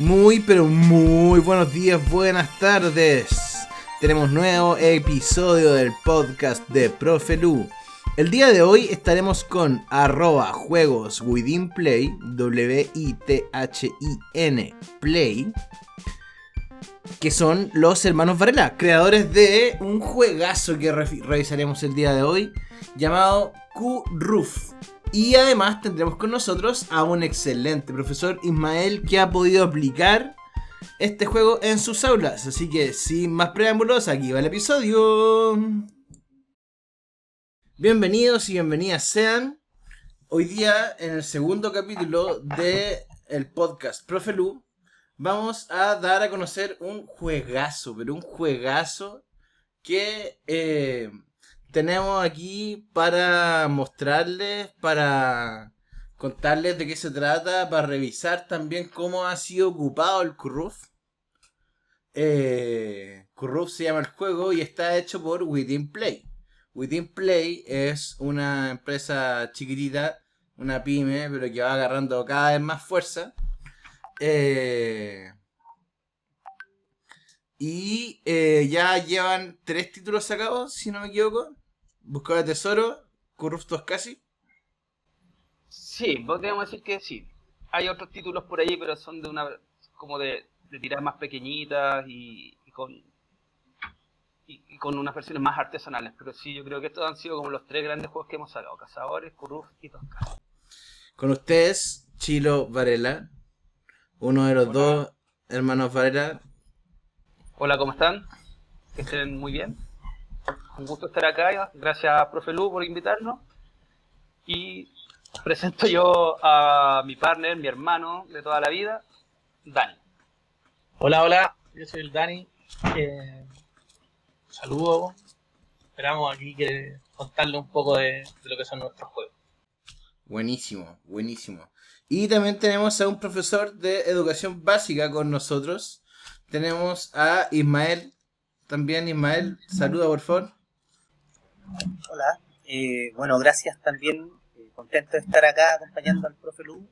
Muy, pero muy buenos días, buenas tardes. Tenemos nuevo episodio del podcast de Profe Lu. El día de hoy estaremos con arroba juegos play, W-I-T-H-I-N play, que son los hermanos Varela, creadores de un juegazo que revisaremos el día de hoy, llamado Q-Roof. Y además tendremos con nosotros a un excelente profesor Ismael que ha podido aplicar este juego en sus aulas. Así que sin más preámbulos, aquí va el episodio. Bienvenidos y bienvenidas sean. Hoy día, en el segundo capítulo de podcast Profe Lu, vamos a dar a conocer un juegazo, pero un juegazo que eh, tenemos aquí para mostrarles, para contarles de qué se trata, para revisar también cómo ha sido ocupado el Curruf. Eh, se llama el juego y está hecho por Within Play. Within Play es una empresa chiquitita, una pyme, pero que va agarrando cada vez más fuerza. Eh, y eh, ya llevan tres títulos sacados, si no me equivoco. Buscador de Tesoro, Corruptos Casi. Sí, podríamos decir que sí. Hay otros títulos por ahí, pero son de una como de, de tiradas más pequeñitas y, con y, con unas versiones más artesanales. Pero sí, yo creo que estos han sido como los tres grandes juegos que hemos sacado: Cazadores, Curruf y Tosca. Con ustedes, Chilo Varela, uno de los dos hermanos Varela. Hola, ¿cómo están? Que estén muy bien un gusto estar acá. Gracias, profe Lu, por invitarnos. Y presento yo a mi partner, mi hermano de toda la vida, Dani. Hola, hola, yo soy el Dani. Eh, saludo. Esperamos aquí que contarle un poco de, lo que son nuestros juegos. Buenísimo, buenísimo. Y también tenemos a un profesor de educación básica con nosotros. Tenemos a Ismael. También Ismael, saluda por favor. Hola, eh, bueno, gracias también, eh, contento de estar acá acompañando al profe Lu.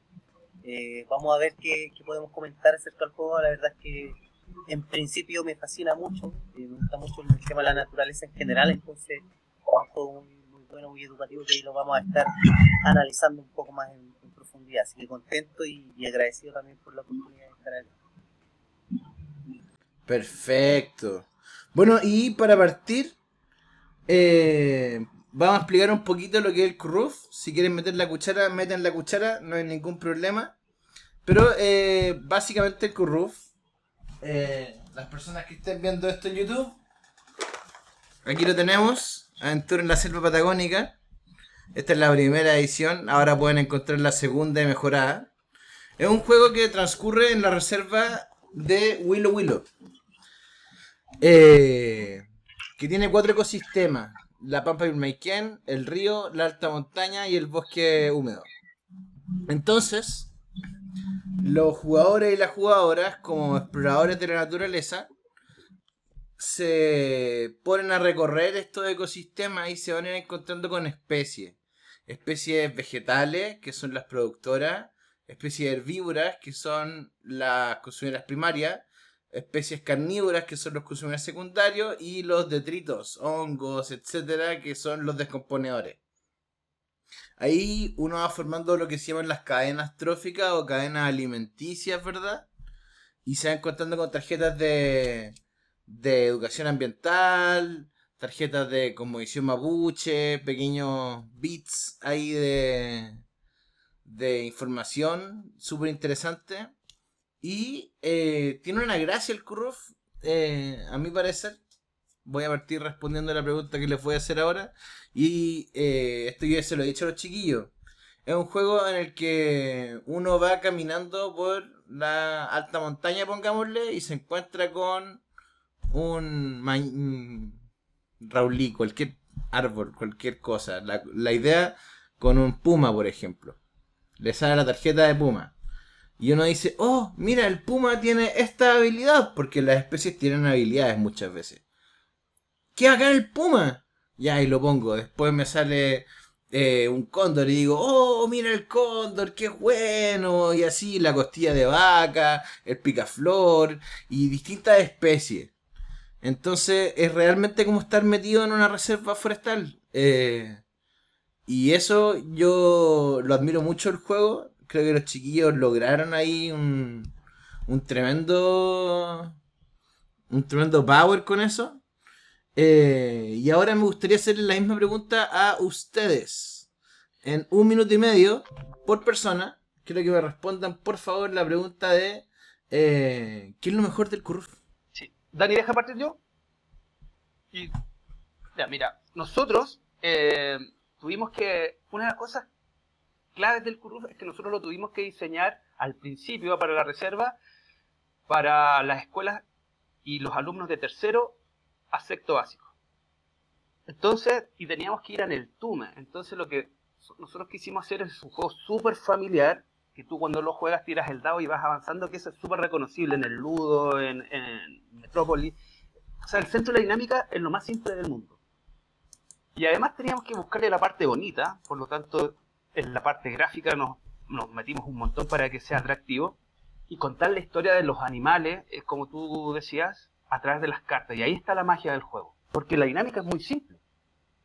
Eh, vamos a ver qué, podemos comentar acerca del juego, la verdad es que en principio me fascina mucho, me gusta mucho el tema de la naturaleza en general, entonces es un juego muy, bueno, muy educativo que ahí lo vamos a estar analizando un poco más en, profundidad, así que contento y, y agradecido también por la oportunidad de estar aquí. Perfecto. Bueno, y para partir, eh, vamos a explicar un poquito lo que es el Curruf. Si quieren meter la cuchara, meten la cuchara, no hay ningún problema. Pero eh, básicamente el Curruf, eh, las personas que estén viendo esto en YouTube, aquí lo tenemos, Aventura en la Selva Patagónica. Esta es la primera edición, ahora pueden encontrar la segunda y mejorada. Es un juego que transcurre en la reserva de Willow Willow. Eh, que tiene cuatro ecosistemas. La pampa y el río, la alta montaña y el bosque húmedo. Entonces, los jugadores y las jugadoras, como exploradores de la naturaleza, se ponen a recorrer estos ecosistemas y se van encontrando con especies. Especies vegetales, que son las productoras, especies herbívoras, que son las consumidoras primarias, especies carnívoras que son los consumidores secundarios y los detritos, hongos, etcétera, que son los descomponedores. Ahí uno va formando lo que se llaman las cadenas tróficas o cadenas alimenticias, ¿verdad? Y se va encontrando con tarjetas de, de educación ambiental, tarjetas de conmovisión mapuche, pequeños bits ahí de, de información súper interesante. Y eh, tiene una gracia el Kurruf, eh, a mi parecer. Voy a partir respondiendo a la pregunta que les voy a hacer ahora. Y eh, esto ya se lo he dicho a los chiquillos. Es un juego en el que uno va caminando por la alta montaña, pongámosle, y se encuentra con un raulí, cualquier árbol, cualquier cosa. La, la idea con un puma, por ejemplo. Le sale la tarjeta de puma y uno dice, oh, mira, el puma tiene esta habilidad, porque las especies tienen habilidades muchas veces. ¿Qué acá el puma? Ya, ahí lo pongo. Después me sale eh, un cóndor y digo, oh, mira el cóndor, qué bueno, y así la costilla de vaca, el picaflor y distintas especies. Entonces es realmente como estar metido en una reserva forestal. Eh, y eso yo lo admiro mucho el juego. Creo que los chiquillos lograron ahí un, un tremendo un tremendo power con eso. Eh, y ahora me gustaría hacerle la misma pregunta a ustedes. En un minuto y medio por persona, quiero que me respondan por favor la pregunta de eh, ¿qué es lo mejor del Curruf? Sí. Dani, deja partir yo. Y, mira, nosotros eh, tuvimos que, una de las cosas claves del Curruf es que nosotros lo tuvimos que diseñar al principio para la reserva, para las escuelas y los alumnos de tercero a sexto básico. Entonces, y teníamos que ir en el TUME. Entonces lo que nosotros quisimos hacer es un juego súper familiar, que tú cuando lo juegas tiras el dado y vas avanzando, que eso es súper reconocible en el Ludo, en, en Metrópolis. O sea, el centro de la dinámica es lo más simple del mundo. Y además teníamos que buscarle la parte bonita, por lo tanto, en la parte gráfica nos, nos metimos un montón para que sea atractivo. Y contar la historia de los animales, es como tú decías, a través de las cartas. Y ahí está la magia del juego. Porque la dinámica es muy simple.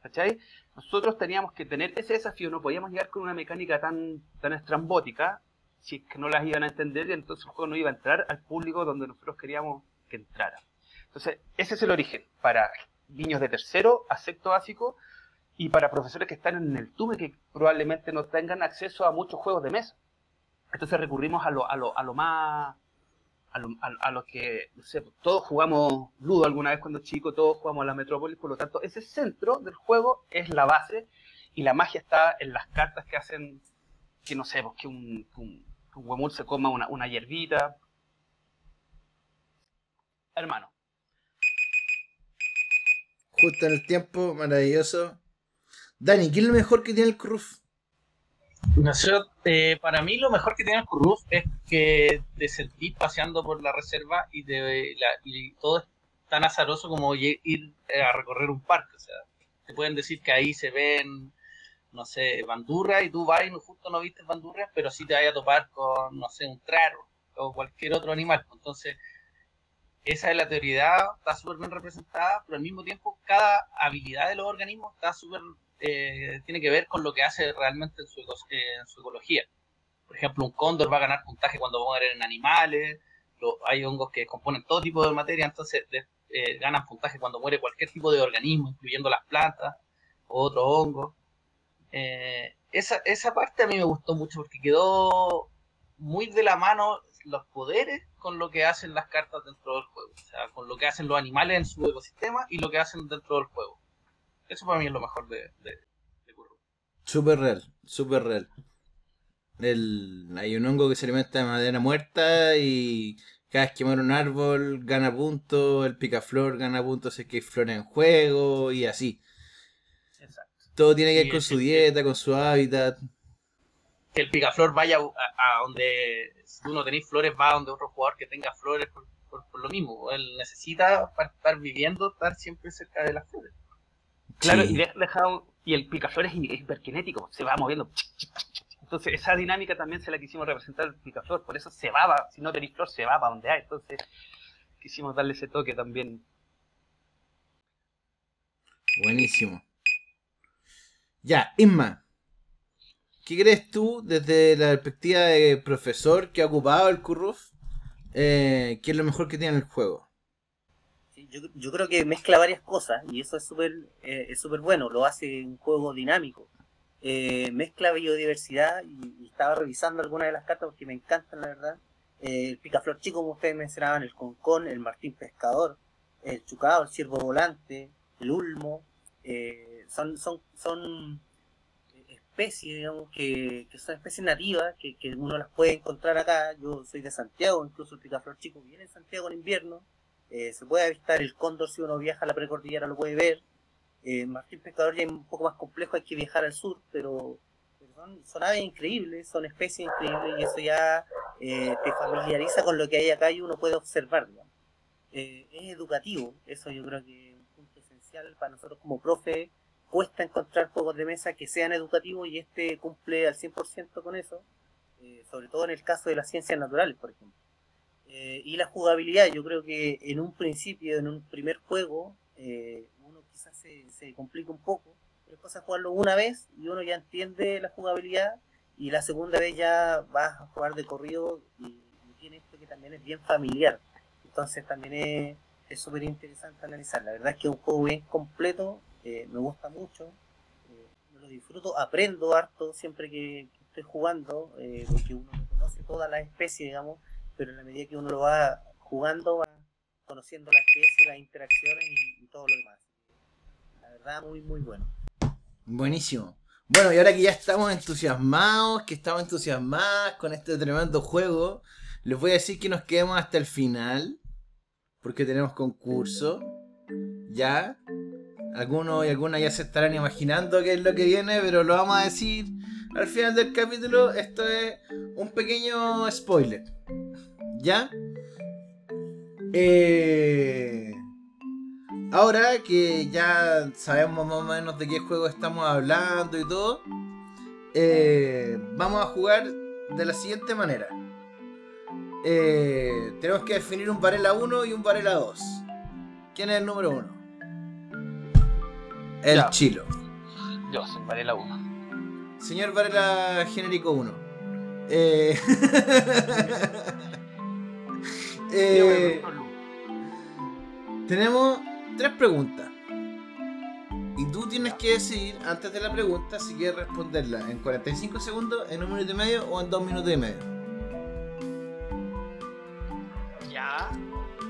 ¿Cachai? Nosotros teníamos que tener ese desafío, no podíamos llegar con una mecánica tan, tan estrambótica si es que no las iban a entender y entonces el juego no iba a entrar al público donde nosotros queríamos que entrara. Entonces, ese es el origen para niños de tercero a sexto básico y para profesores que están en el TUME que probablemente no tengan acceso a muchos juegos de mesa. Entonces recurrimos a lo, a lo, a lo más a lo, a, lo, que, no sé, todos jugamos Ludo alguna vez cuando chico, todos jugamos a la Metrópolis, por lo tanto, ese centro del juego es la base y la magia está en las cartas que hacen que, no sé, pues, que un, un, un se coma una, una hierbita. Hermano. Justo en el tiempo, maravilloso. Dani, ¿qué es lo mejor que tiene el Cruz? Eh, para mí lo mejor que tiene el Curruf es que te sentís paseando por la reserva y, todo es tan azaroso como ir a recorrer un parque. O sea, te pueden decir que ahí se ven, no sé, bandurras y tú vas y justo no viste bandurras, pero sí te vas a topar con, no sé, un traro o cualquier otro animal. Entonces, esa es la teoría, está súper bien representada, pero al mismo tiempo cada habilidad de los organismos está súper eh, tiene que ver con lo que hace realmente en su, en su, ecología. Por ejemplo, un cóndor va a ganar puntaje cuando muere en animales, hay hongos que componen todo tipo de materia, entonces eh, ganan puntaje cuando muere cualquier tipo de organismo, incluyendo las plantas o otros hongos. Eh, esa, esa parte a mí me gustó mucho porque quedó muy de la mano los poderes con lo que hacen las cartas dentro del juego, o sea, con lo que hacen los animales en su ecosistema y lo que hacen dentro del juego. Eso para mí es lo mejor de, de, de Super real, super real. El, hay un hongo que se alimenta de madera muerta y cada vez que muere un árbol gana puntos, el picaflor gana puntos si es que hay flores en juego y así. Exacto. Todo tiene que ver con su dieta, con su hábitat. Que el picaflor vaya a, donde, si tú no tenés flores, va a donde otro jugador que tenga flores por, por lo mismo. Él necesita, para estar viviendo, estar siempre cerca de las flores. Claro, y, y el picaflor es hiperkinético, se va moviendo. Entonces, esa dinámica también se la quisimos representar el picaflor, por eso se va, si no tenéis flor, se va para donde hay. Entonces, quisimos darle ese toque también. Buenísimo. Ya, Isma, ¿qué crees tú desde la perspectiva de profesor que ha ocupado el Curruf? Eh, ¿Qué es lo mejor que tiene el juego? Yo, creo que mezcla varias cosas y eso es súper eh, es súper bueno, lo hace un juego dinámico. Eh, mezcla biodiversidad y, estaba revisando algunas de las cartas porque me encantan, la verdad. Eh, el picaflor chico, como ustedes mencionaban, el concón, el martín pescador, el chucado, el ciervo volante, el ulmo. son, son, son especies, digamos, que, que son especies nativas, que, que uno las puede encontrar acá. Yo soy de Santiago, incluso el picaflor chico viene en Santiago en invierno eh, se puede avistar el cóndor si uno viaja a la precordillera, lo puede ver. Eh, Martín Pescador ya es un poco más complejo, hay que viajar al sur, pero, son, aves increíbles, son especies increíbles y eso ya eh, te familiariza con lo que hay acá y uno puede observar. Eh, es educativo, eso yo creo que es un punto esencial para nosotros como profe, cuesta encontrar juegos de mesa que sean educativos y este cumple al 100% con eso, eh, sobre todo en el caso de las ciencias naturales, por ejemplo. Eh, y la jugabilidad, yo creo que en un principio, en un primer juego, eh, uno quizás se, se complica un poco, pero es cosa jugarlo una vez y uno ya entiende la jugabilidad y la segunda vez ya vas a jugar de corrido y, tiene esto que también es bien familiar. Entonces también es súper interesante analizar. La verdad es que es un juego bien completo, eh, me gusta mucho, eh, lo disfruto, aprendo harto siempre que, estoy jugando, porque uno no conoce toda la especie, digamos, pero en la medida que uno lo va jugando, va conociendo la especie, las interacciones y, y todo lo demás. La verdad, muy, muy bueno. Buenísimo. Bueno, y ahora que ya estamos entusiasmados, que estamos entusiasmados con este tremendo juego, les voy a decir que nos quedemos hasta el final, porque tenemos concurso. Ya. Algunos y algunas ya se estarán imaginando qué es lo que viene, pero lo vamos a decir al final del capítulo. Esto es un pequeño spoiler. ¿Ya? Eh... Ahora que ya sabemos más o menos de qué juego estamos hablando y todo, eh, vamos a jugar de la siguiente manera. Eh, tenemos que definir un Varela 1 y un Varela 2. ¿Quién es el número 1? El Ya. Chilo. Yo soy Varela 1. Señor Varela Genérico 1. Eh... eh, tenemos tres preguntas. Y tú tienes que decidir antes de la pregunta si quieres responderla en 45 segundos, en un minuto y medio o en dos minutos y medio. Ya.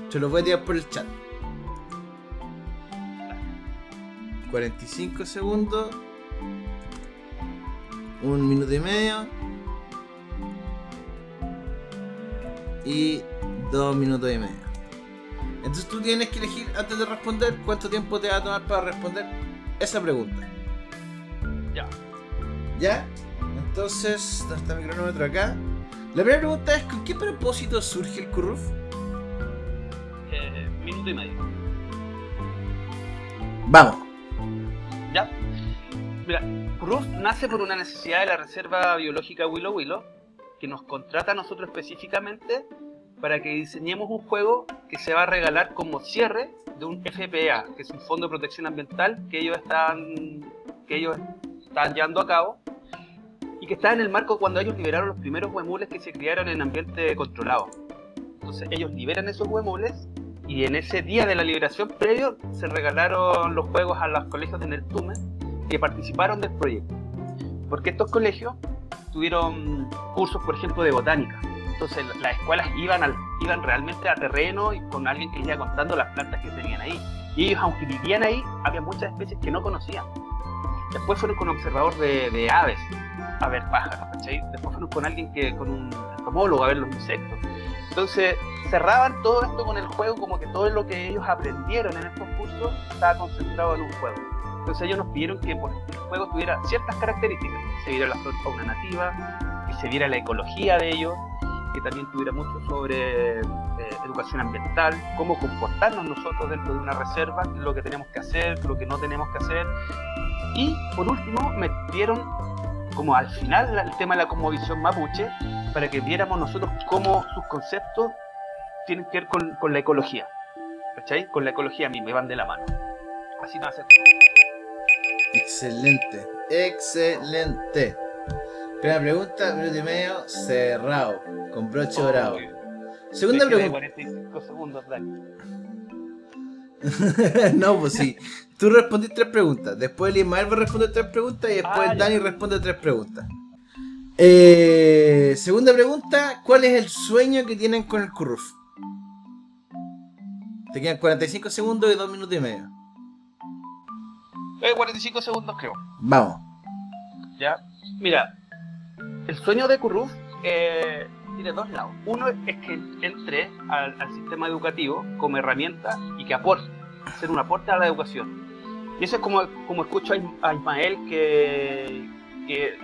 Se los voy a tirar por el chat. 45 segundos. Un minuto y medio. Y dos minutos y medio. Entonces tú tienes que elegir antes de responder cuánto tiempo te va a tomar para responder esa pregunta. Ya. ¿Ya? Entonces, ¿dónde está mi cronómetro acá? La primera pregunta es: ¿con qué propósito surge el Curruf? Eh, minuto y medio. Vamos. ¿Ya? Mira, Roof nace por una necesidad de la Reserva Biológica Willow Willow, que nos contrata a nosotros específicamente para que diseñemos un juego que se va a regalar como cierre de un FPA, que es un Fondo de Protección Ambiental que ellos están, que ellos están llevando a cabo y que está en el marco cuando ellos liberaron los primeros huemules que se criaron en ambiente controlado. Entonces ellos liberan esos huemules y en ese día de la liberación previo se regalaron los juegos a los colegios de Neltume que participaron del proyecto. Porque estos colegios tuvieron cursos, por ejemplo, de botánica. Entonces la- las escuelas iban, al- iban realmente a terreno y con alguien que iba contando las plantas que tenían ahí. Y ellos, aunque vivían ahí, había muchas especies que no conocían. Después fueron con un observador de, de aves a ver pájaros, ¿cachai? Después fueron con alguien que, con un entomólogo a ver los insectos. Entonces cerraban todo esto con el juego, como que todo lo que ellos aprendieron en estos cursos estaba concentrado en un juego. Entonces ellos nos pidieron que por el juego tuviera ciertas características, se viera la fauna nativa, que se viera la ecología de ellos, que también tuviera mucho sobre eh, educación ambiental, cómo comportarnos nosotros dentro de una reserva, lo que tenemos que hacer, lo que no tenemos que hacer. Y por último metieron como al final el tema de la cosmovisión mapuche, para que viéramos nosotros cómo sus conceptos tienen que ver con, con la ecología. ¿Cachai? Con la ecología misma, y van de la mano. Así no hace Excelente, excelente. Primera pregunta, minuto y medio, cerrado, con broche dorado. Segunda pregunta. 45 segundos, no, pues sí. Tú respondiste tres preguntas. Después el Ismael va a responder tres preguntas y después Ah. Dani responde tres preguntas. Eh, segunda pregunta, ¿cuál es el sueño que tienen con el Curruf? Te quedan 45 segundos y 2 minutos y medio. Eh, 45 segundos creo. Vamos. ¿Ya? Mira, el sueño de Curruf eh, tiene dos lados. Uno es que entre al, al sistema educativo como herramienta y que aporte, hacer un aporte a la educación. Y eso es como, como escucho a Ismael que, que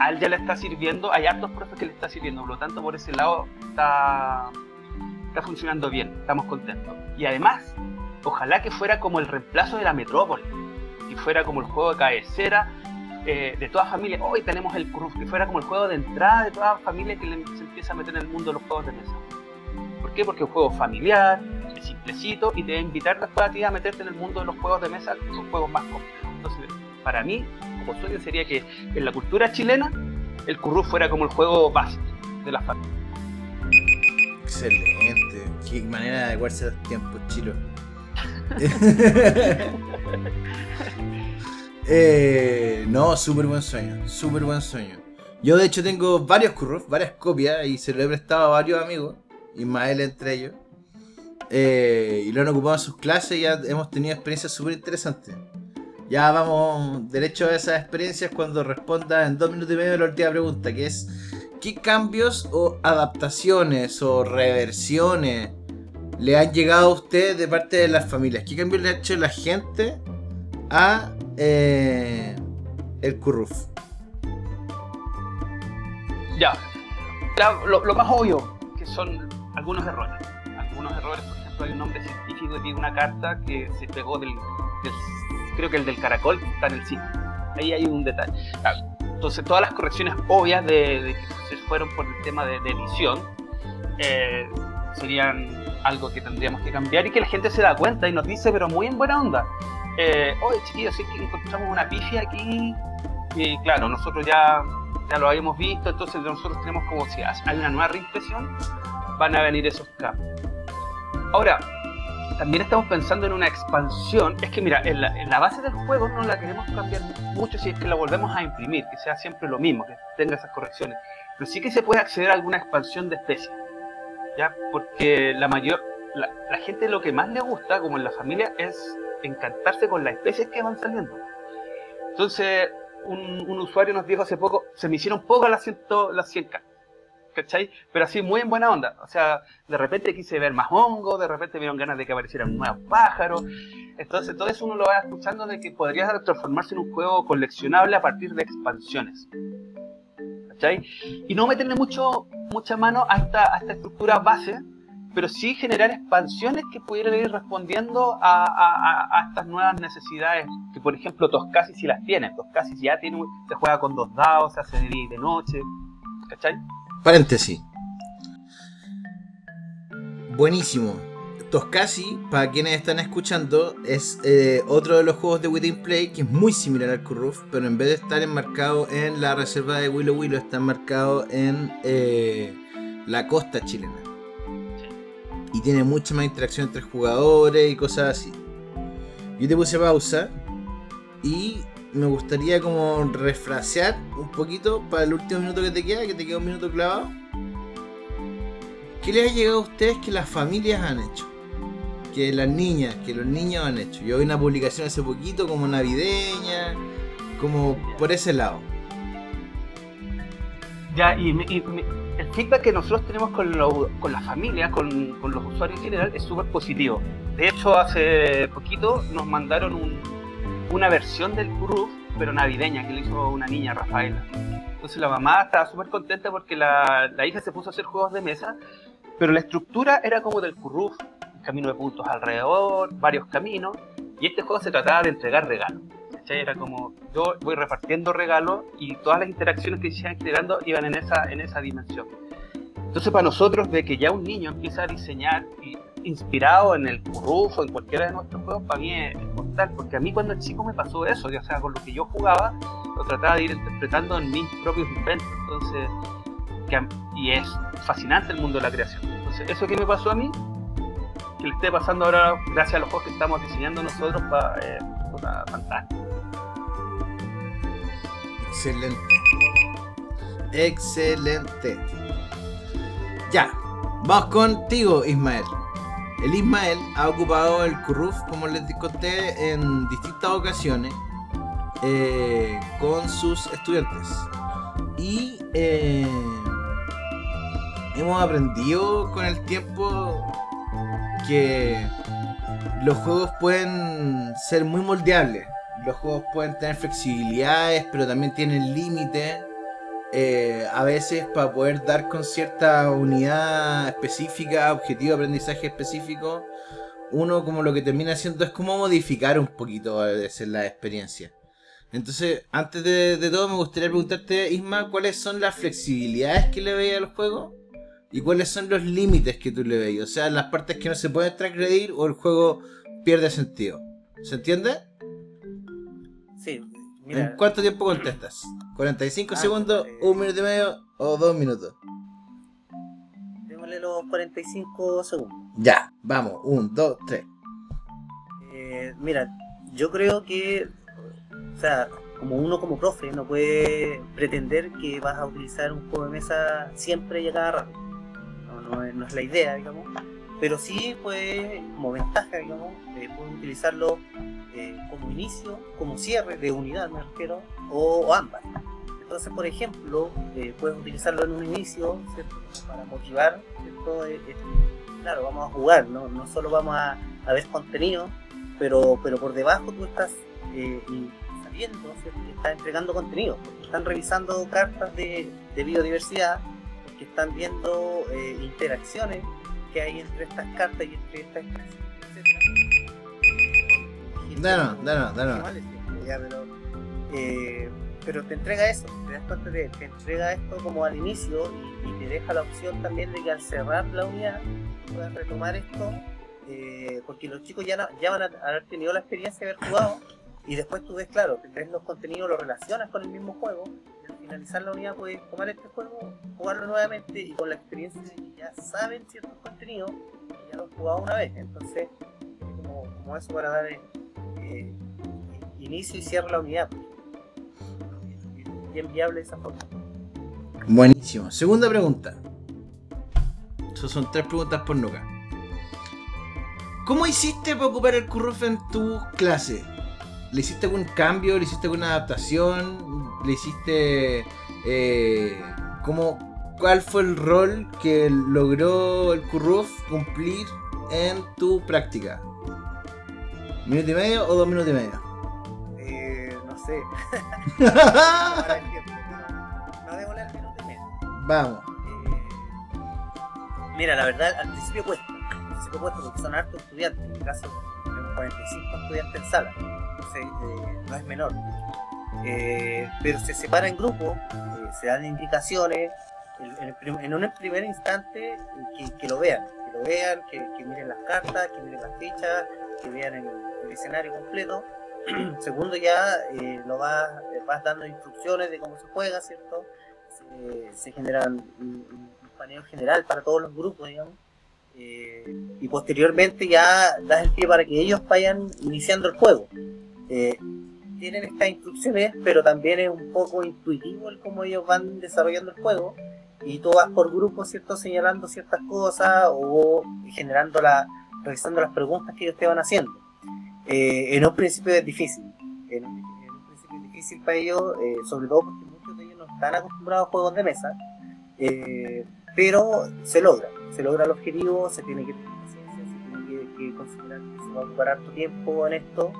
a él ya le está sirviendo, hay hartos profes que le está sirviendo, por lo tanto por ese lado está, está funcionando bien, estamos contentos. Y además, ojalá que fuera como el reemplazo de la metrópoli. Y fuera como el juego de cabecera eh, de toda familia. Hoy tenemos el Curruf, que fuera como el juego de entrada de toda familia que se empieza a meter en el mundo de los juegos de mesa. ¿Por qué? Porque es un juego familiar, es simplecito y te va a invitar después a ti a meterte en el mundo de los juegos de mesa, que son juegos más complejos. Entonces, para mí, como sueño sería que en la cultura chilena el Curruf fuera como el juego básico de la familia. Excelente. Qué manera de adecuarse a los tiempos, chilo. eh, no, súper buen sueño. Súper buen sueño. Yo de hecho tengo varios Curruf, varias copias y se lo he prestado a varios amigos. Ismael entre ellos. Eh, y lo han ocupado en sus clases y ya hemos tenido experiencias súper interesantes. Ya vamos derecho a esas experiencias cuando responda en dos minutos y medio la última pregunta, que es ¿qué cambios o adaptaciones o reversiones le han llegado a usted de parte de las familias? ¿Qué cambios le ha hecho la gente a eh, el Curruf? Ya, lo, lo, más obvio, que son algunos errores. Algunos errores, por ejemplo, hay un nombre científico que tiene una carta que se pegó del, creo que el del caracol está en el sitio. Ahí hay un detalle. Entonces, todas las correcciones obvias de, que se fueron por el tema de, edición eh, serían algo que tendríamos que cambiar y que la gente se da cuenta y nos dice, pero muy en buena onda. Eh, Oye, chiquillos, es que encontramos una pifia aquí. Y claro, nosotros ya, ya lo habíamos visto, entonces nosotros tenemos como si hay una nueva reimpresión, van a venir esos cambios. Ahora, también estamos pensando en una expansión. Es que mira, en la, base del juego no la queremos cambiar mucho si es que la volvemos a imprimir, que sea siempre lo mismo, que tenga esas correcciones. Pero sí que se puede acceder a alguna expansión de especies. ¿Ya? Porque la mayor, la, gente lo que más le gusta, como en la familia, es encantarse con las especies que van saliendo. Entonces, un, usuario nos dijo hace poco, se me hicieron pocas las 100, las 100K. ¿cachai? Pero así muy en buena onda. O sea, de repente quise ver más hongos, de repente me dieron ganas de que aparecieran nuevos pájaros. Entonces, todo eso uno lo va escuchando de que podría transformarse en un juego coleccionable a partir de expansiones. Y no meterle mucho, mucha mano a esta, a esta estructura base, pero sí generar expansiones que pudieran ir respondiendo a, estas nuevas necesidades, que por ejemplo Toscasi si las tiene, Toscasi ya tiene, se juega con dos dados, se hace de de noche, ¿cachai? Paréntesis. Buenísimo. Toscasi, para quienes están escuchando, es eh, otro de los juegos de Within Play que es muy similar al Kurruf, pero en vez de estar enmarcado en la reserva de Willow Willow, está enmarcado en eh, la costa chilena. Y tiene mucha más interacción entre jugadores y cosas así. Yo te puse pausa y me gustaría como refrasear un poquito para el último minuto que te queda, que te queda un minuto clavado. ¿Qué les ha llegado a ustedes que las familias han hecho? Que las niñas, que los niños han hecho. Yo vi una publicación hace poquito como navideña, como por ese lado. Ya, y, el feedback que nosotros tenemos con, la familia, con, los usuarios en general, es súper positivo. De hecho, hace poquito nos mandaron un, una versión del Kuruf, pero navideña, que le hizo una niña, Rafaela. Entonces la mamá estaba súper contenta porque la, la, hija se puso a hacer juegos de mesa, pero la estructura era como del Kuruf, camino de puntos alrededor, varios caminos, y este juego se trataba de entregar regalos. Era como yo voy repartiendo regalos y todas las interacciones que se iban integrando iban en esa, en esa dimensión. Entonces para nosotros de que ya un niño empieza a diseñar y inspirado en el Curruf en cualquiera de nuestros juegos, para mí es, mortal, porque a mí cuando chico me pasó eso, o sea, con lo que yo jugaba, lo trataba de ir interpretando en mis propios inventos, entonces, y es fascinante el mundo de la creación. Entonces, eso que me pasó a mí, que le esté pasando ahora gracias a los juegos que estamos diseñando nosotros, para, eh, fantástico. Excelente. Excelente. Ya, vamos contigo, Ismael. El Ismael ha ocupado el Kurruf, como les conté, en distintas ocasiones eh, con sus estudiantes. Y eh, hemos aprendido con el tiempo que los juegos pueden ser muy moldeables. Los juegos pueden tener flexibilidades, pero también tienen límites. Eh, a veces para poder dar con cierta unidad específica, objetivo de aprendizaje específico, uno como lo que termina haciendo es como modificar un poquito a veces la experiencia. Entonces, antes de, todo, me gustaría preguntarte, Isma, ¿cuáles son las flexibilidades que le veis al juego? ¿Y cuáles son los límites que tú le veis? O sea, las partes que no se pueden transgredir o el juego pierde sentido. ¿Se entiende? Sí, ¿En cuánto tiempo contestas? ¿45 Ah, segundos, eh. un minuto y medio o dos minutos? démosle los 45 segundos. Ya, vamos, un, dos, tres. Eh, mira, yo creo que, o sea, como uno como profe no puede pretender que vas a utilizar un juego de mesa siempre y a cada rato. No, no es, la idea, digamos. Pero sí, pues, como ventaja, digamos, eh, utilizarlo eh, como inicio, como cierre de unidad, me refiero, o, ambas. Entonces, por ejemplo, eh, puedes utilizarlo en un inicio, ¿cierto? Para motivar, ¿cierto? Eh, eh, claro, vamos a jugar, no, no solo vamos a, ver contenido, pero, pero por debajo tú estás eh, y sabiendo, ¿cierto? estás entregando contenido, porque están revisando cartas de biodiversidad, porque están viendo eh, interacciones que hay entre estas cartas y entre estas especies, etc. Ya, pero, eh, pero te entrega eso, te das cuenta de, te entrega esto como al inicio y, y te deja la opción también de que al cerrar la unidad puedas retomar esto, eh, porque los chicos ya, no- ya van a haber tenido la experiencia de haber jugado y después tú ves, claro, te ves los contenidos, los relacionas con el mismo juego finalizar la unidad puedes tomar este juego, jugarlo nuevamente y con la experiencia de que ya saben ciertos contenidos y ya lo han jugado una vez, entonces como, como eso para dar eh, eh, inicio y cierre la unidad. Bien viable esa forma. Buenísimo. Segunda pregunta. Esas son tres preguntas por Nuca. ¿Cómo hiciste para ocupar el curruf en tu clase? ¿Le hiciste algún cambio? ¿Le hiciste alguna adaptación? ¿Le hiciste... eh, cómo, ¿Cuál fue el rol que logró el curruf cumplir en tu práctica? ¿Minuto y medio o dos minutos y medio? Eh, no sé. El tiempo, no al minuto y medio. Vamos. Eh, mira, la verdad, al principio cuesta. Al principio cuesta porque son hartos estudiantes. En mi caso, tenemos 45 estudiantes en sala. Entonces, eh, no es menor. Eh, pero se separa en grupos, eh, se dan indicaciones. En, un primer instante, que, lo vean. Que lo vean, que, miren las cartas, que miren las fichas, que vean el, escenario completo. Segundo, ya eh, lo vas, dando instrucciones de cómo se juega, ¿cierto? Se, se generan un, un paneo general para todos los grupos, digamos. Y posteriormente ya das el pie para que ellos vayan iniciando el juego. Tienen estas instrucciones, pero también es un poco intuitivo el cómo ellos van desarrollando el juego. Y tú vas por grupos, ¿cierto? Señalando ciertas cosas o generando la, revisando las preguntas que ellos te van haciendo. Eh, en un principio es difícil. En un, principio es difícil para ellos, eh, sobre todo porque muchos de ellos no están acostumbrados a juegos de mesa. eh, pero se logra, se logra el objetivo, se tiene que tener paciencia, se tiene que, que considerar que se va a ocupar harto tiempo en esto,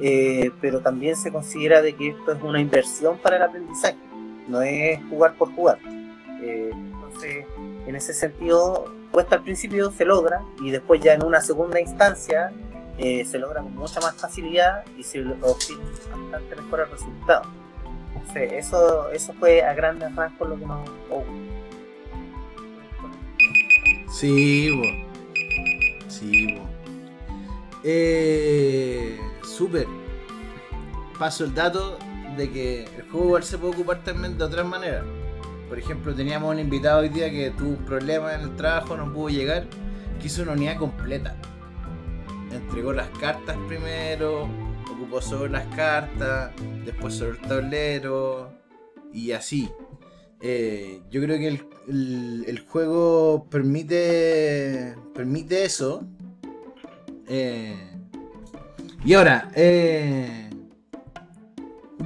eh, pero también se considera de que esto es una inversión para el aprendizaje, no es jugar por jugar. Eh, entonces, en ese sentido, cuesta al principio, se logra, y después ya en una segunda instancia eh, se logra con mucha más facilidad y se obtiene bastante mejor el resultado. Entonces, eso, eso fue a grandes rasgos lo que nos ocurrió. Sí, bo. Sí, bo. Eh, super. Paso el dato de que el juego igual se puede ocupar también de otras maneras. Por ejemplo, teníamos un invitado hoy día que tuvo un problema en el trabajo, no pudo llegar, que hizo una unidad completa. Entregó las cartas primero, ocupó sobre las cartas, después sobre el tablero y así. Eh, yo creo que el, el- el juego permite permite eso. Eh, y ahora, eh,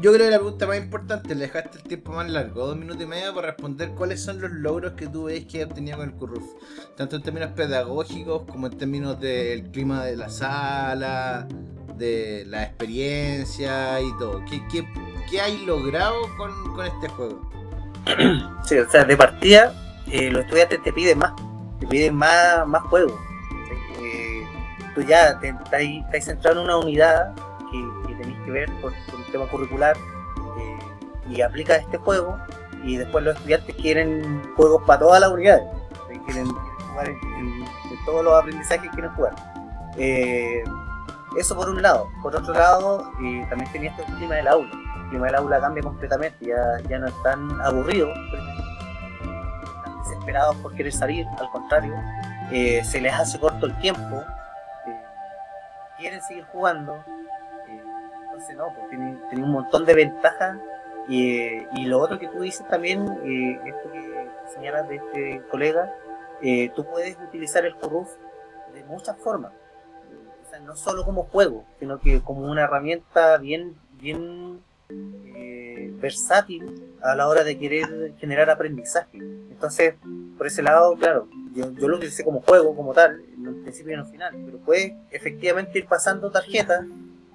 yo creo que la pregunta más importante, le dejaste el tiempo más largo, dos minutos y medio, para responder cuáles son los logros que tú ves que has tenido con el Curruf. Tanto en términos pedagógicos como en términos del clima de la sala, de la experiencia y todo. ¿Qué, qué, qué hay logrado con, con este juego? Sí, o sea, de partida, eh, los estudiantes te piden más, te piden más, más juegos. Eh, tú ya te, centrado en una unidad que, tenéis que ver por, por un tema curricular eh, y aplica este juego y después los estudiantes quieren juegos para todas las unidades, quieren, quieren jugar en, todos los aprendizajes que quieren jugar. Eh, eso por un lado. Por otro lado, eh, también tenía este clima del aula. El clima del aula cambia completamente, ya, ya no están aburridos, están desesperados por querer salir, al contrario, eh, se les hace corto el tiempo, eh, quieren seguir jugando, eh, entonces no, pues tienen un montón de ventajas. Y, eh, y lo otro que tú dices también, eh, esto que señalas de este colega, tú puedes utilizar el Corruf de muchas formas. O sea, no solo como juego, sino que como una herramienta bien, bien versátil a la hora de querer generar aprendizaje. Entonces, por ese lado, claro, yo, yo lo utilicé como juego, como tal, en el principio y en el final, pero puedes efectivamente ir pasando tarjetas,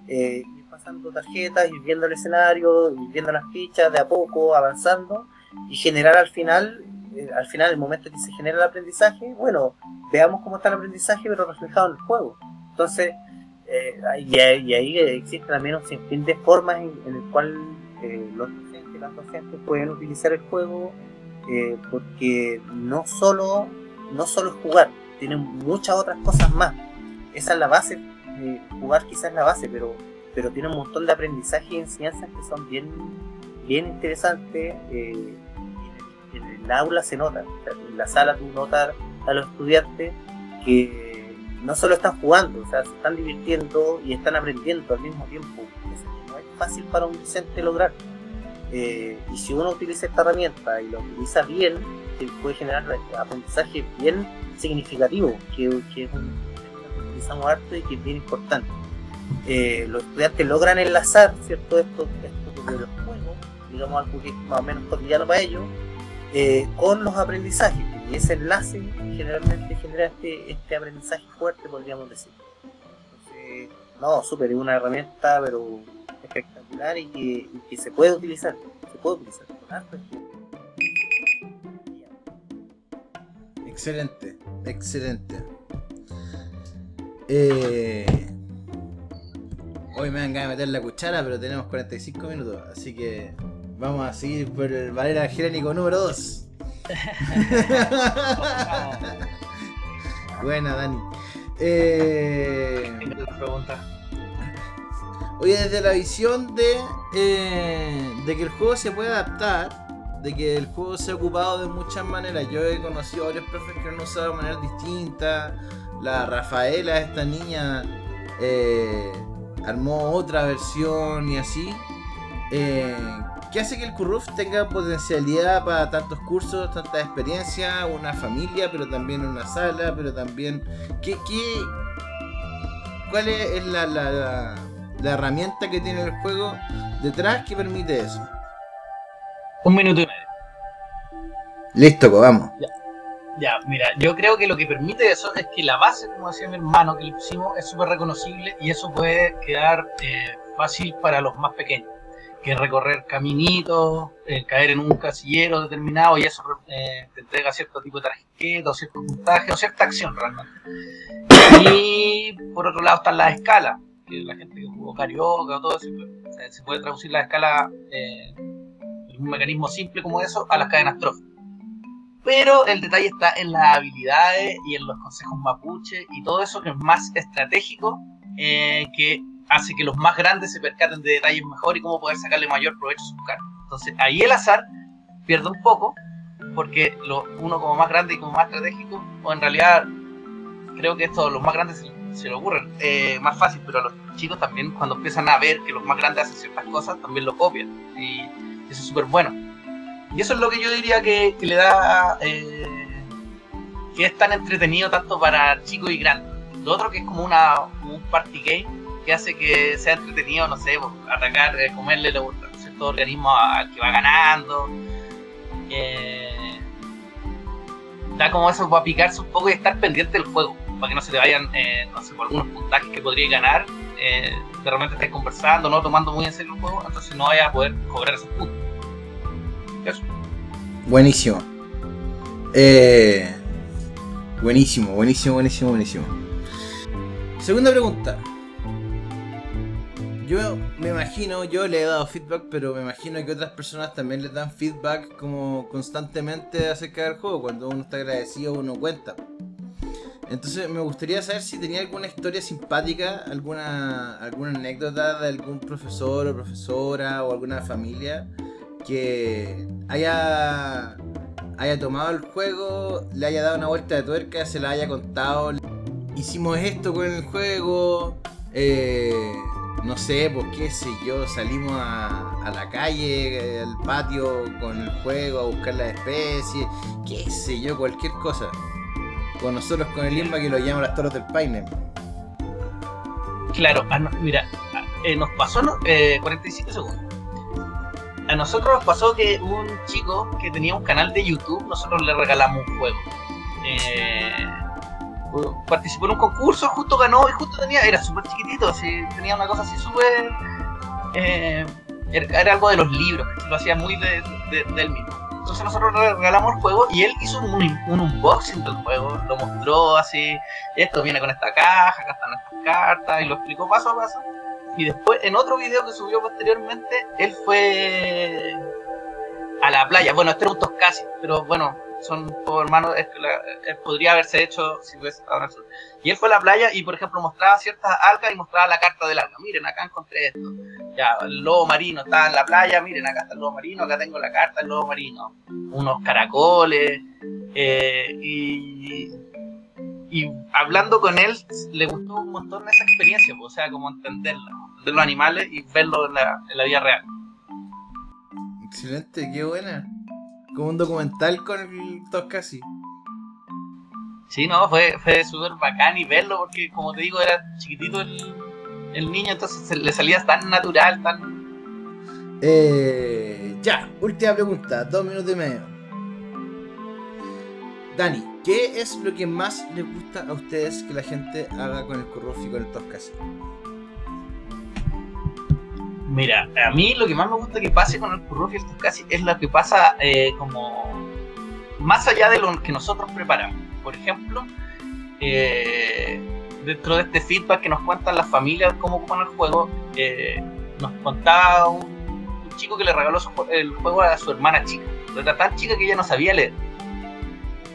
eh, ir pasando tarjetas, ir viendo el escenario, ir viendo las fichas de a poco, avanzando, y generar al final, eh, al final, el momento que se genera el aprendizaje, bueno, veamos cómo está el aprendizaje, pero reflejado en el juego. Entonces, eh, y, ahí- y ahí existe también un sinfín de formas en, en el cual eh, los docentes, las docentes pueden utilizar el juego, eh, porque no solo, no solo es jugar, tienen muchas otras cosas más. Esa es la base, eh, jugar quizás es la base, pero, pero tiene un montón de aprendizaje y enseñanzas que son bien, bien interesantes. eh, en, el, aula se nota, en la sala tú notas a los estudiantes que no solo están jugando, o sea, se están divirtiendo y están aprendiendo al mismo tiempo. Eso no es fácil para un docente lograr. Eh, y si uno utiliza esta herramienta y lo utiliza bien, puede generar aprendizaje bien significativo, que, es un que utilizamos harto y que es bien importante. Eh, los estudiantes logran enlazar, ¿cierto? Esto, esto juegos, digamos algo que es más o menos cotidiano para ellos, eh, con los aprendizajes. Y ese enlace generalmente genera este, este aprendizaje fuerte, podríamos decir. Entonces, no, súper, es una herramienta, pero y que, y que se puede utilizar. Se puede utilizar con harto estilo. Excelente, excelente. Eh... Hoy me dan ganas de meter la cuchara, pero tenemos 45 minutos, así que vamos a seguir por el Valera Geránico número 2. Buena, Dani. Eh... Pregunta. Oye, desde la visión de, eh, de que el juego se puede adaptar, de que el juego se ha ocupado de muchas maneras. Yo he conocido a varios profes que lo han usado de maneras distintas. La Rafaela, esta niña, eh, armó otra versión y así. Eh, ¿Qué hace que el Curruf tenga potencialidad para tantos cursos, tantas experiencias, una familia, pero también una sala, pero también... ¿Qué, ¿Cuál es la, la, la herramienta que tiene el juego detrás que permite eso? Un minuto y medio. Listo, pues vamos. Ya, mira, yo creo que lo que permite eso es que la base, como decía mi hermano, que le pusimos es súper reconocible y eso puede quedar eh, fácil para los más pequeños, que es recorrer caminitos, eh, caer en un casillero determinado y eso eh, te entrega cierto tipo de tarjeta o cierto puntaje o cierta acción realmente. Y por otro lado están las escalas, que la gente que jugó Carioca todo eso, o sea, se puede traducir la escala eh, un mecanismo simple como eso a las cadenas tróficas. Pero el detalle está en las habilidades y en los consejos mapuche y todo eso que es más estratégico, eh, que hace que los más grandes se percaten de detalles mejor y cómo poder sacarle mayor provecho a sus cartas. Entonces ahí el azar pierde un poco, porque lo, uno como más grande y como más estratégico, o en realidad creo que esto los más grandes se, lo ocurren eh, más fácil, pero a los chicos también cuando empiezan a ver que los más grandes hacen ciertas cosas, también lo copian. Y eso es súper bueno. Y eso es lo que yo diría que, le da. Eh, que es tan entretenido tanto para chicos y grandes. Lo otro que es como una, un party game que hace que sea entretenido, no sé, pues, atacar, eh, comerle los ciertos organismos al que va ganando. Eh, da como eso para picarse un poco y estar pendiente del juego, para que no se te vayan, eh, no sé, por algunos puntajes que podría ganar. Eh, de repente estés conversando, no tomando muy en serio el juego, entonces no vayas a poder cobrar esos puntos. Eso. Buenísimo. Eh, buenísimo, buenísimo, buenísimo, buenísimo. Segunda pregunta. Yo me imagino, yo le he dado feedback, pero me imagino que otras personas también le dan feedback como constantemente acerca del juego. Cuando uno está agradecido, uno cuenta. Entonces me gustaría saber si tenía alguna historia simpática, alguna, alguna anécdota de algún profesor o profesora o alguna familia que haya, haya tomado el juego, le haya dado una vuelta de tuerca, se la haya contado. Hicimos esto con el juego. Eh, no sé, pues qué sé yo, salimos a, a, la calle, al patio con el juego, a buscar las especies, qué sé yo, cualquier cosa. Con nosotros con el IMBA que lo llaman las toros del Paine. Claro, ah, mira, eh, nos pasó ¿no? eh, 45 segundos. A nosotros nos pasó que un chico que tenía un canal de YouTube, nosotros le regalamos un juego. Eh, participó en un concurso, justo ganó y justo tenía, era súper chiquitito, así, tenía una cosa así súper... Eh, era, algo de los libros, lo hacía muy de, de, del mismo. Entonces nosotros le regalamos el juego y él hizo un, un, unboxing del juego, lo mostró así, esto viene con esta caja, acá están estas cartas, y lo explicó paso a paso. Y después, en otro video que subió posteriormente, él fue a la playa. Bueno, este era un Toscasi, pero bueno, son todos hermanos, eh, podría haberse hecho si ves ahora Y él fue a la playa y, por ejemplo, mostraba ciertas algas y mostraba la carta del alga. Miren, acá encontré esto. El lobo marino está en la playa, miren, acá está el lobo marino, acá tengo la carta del lobo marino. Unos caracoles. Eh, y, hablando con él, le gustó un montón esa experiencia, o sea, como entenderla, de los animales y verlo en en la vida real. Excelente, qué buena como un documental con el Toscasi. Sí, no, fue, fue súper bacán y verlo porque, como te digo, era chiquitito el, el niño, entonces le salía tan natural, tan... Eh, ya, última pregunta, dos minutos y medio. Dani, ¿qué es lo que más les gusta a ustedes que la gente haga con el Curruf y con el Toscasi? Mira, a mí lo que más me gusta que pase con el Curruf y el Toscasi es lo que pasa eh, como más allá de lo que nosotros preparamos. Por ejemplo, eh, dentro de este feedback que nos cuentan las familias cómo ocupan el juego, eh, nos contaba un, chico que le regaló su, el juego a su hermana chica. Era tan chica que ella no sabía leer.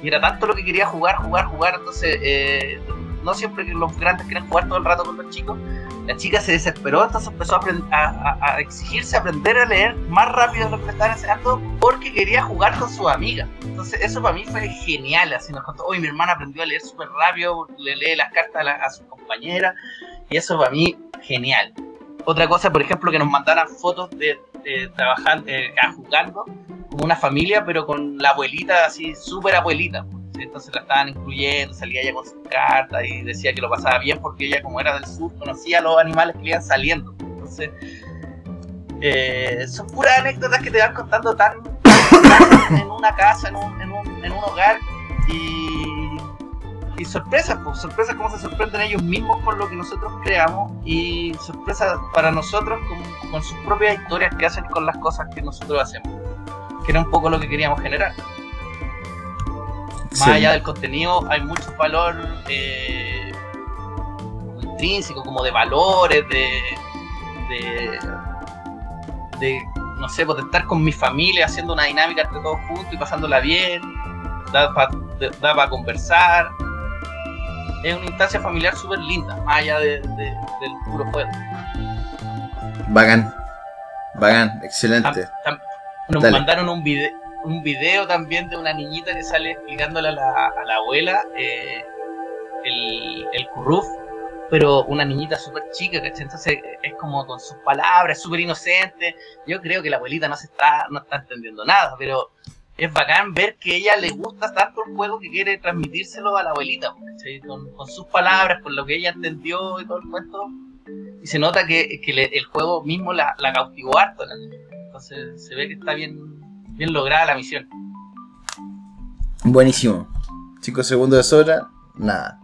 Y era tanto lo que quería jugar, jugar, jugar. Entonces, eh, no siempre que los grandes quieren jugar todo el rato con los chicos. La chica se desesperó, entonces empezó a, a, a, exigirse aprender a leer más rápido de lo que le estaban porque quería jugar con su amiga. Entonces eso para mí fue genial, así nos contó, hoy mi hermana aprendió a leer súper rápido, le lee las cartas a, a su compañera y eso para mí genial. Otra cosa, por ejemplo, que nos mandaran fotos de, de trabajando, eh, jugando como una familia, pero con la abuelita así, súper abuelita. Entonces la estaban incluyendo, salía ella con sus cartas y decía que lo pasaba bien porque ella, como era del sur, conocía a los animales que iban saliendo. Entonces, eh, son puras anécdotas que te van contando tan, en una casa, en un, en un, en un hogar y, y sorpresas, pues sorpresas como se sorprenden ellos mismos con lo que nosotros creamos y sorpresas para nosotros con, con sus propias historias que hacen con las cosas que nosotros hacemos, que era un poco lo que queríamos generar. Más sí. allá del contenido, hay mucho valor eh, intrínseco, como de valores, de, de, de no sé, pues de estar con mi familia haciendo una dinámica entre todos juntos y pasándola bien, da para pa conversar. Es una instancia familiar súper linda, más allá de, de, del puro juego. Bacán, bacán, excelente. Tam, tam, nos Dale. mandaron un video, un video también de una niñita que sale explicándole a la, abuela eh, el, el curruf, pero una niñita súper chica, ¿cachai? Entonces es como con sus palabras, súper inocente. Yo creo que la abuelita no se está, no está entendiendo nada, pero es bacán ver que ella le gusta tanto el juego que quiere transmitírselo a la abuelita, con, con, sus palabras, con lo que ella entendió y todo el cuento. Y se nota que, que le, el juego mismo la, la cautivó harto. Entonces se ve que está bien, bien lograda la misión. Buenísimo. 5 segundos de sobra, nada.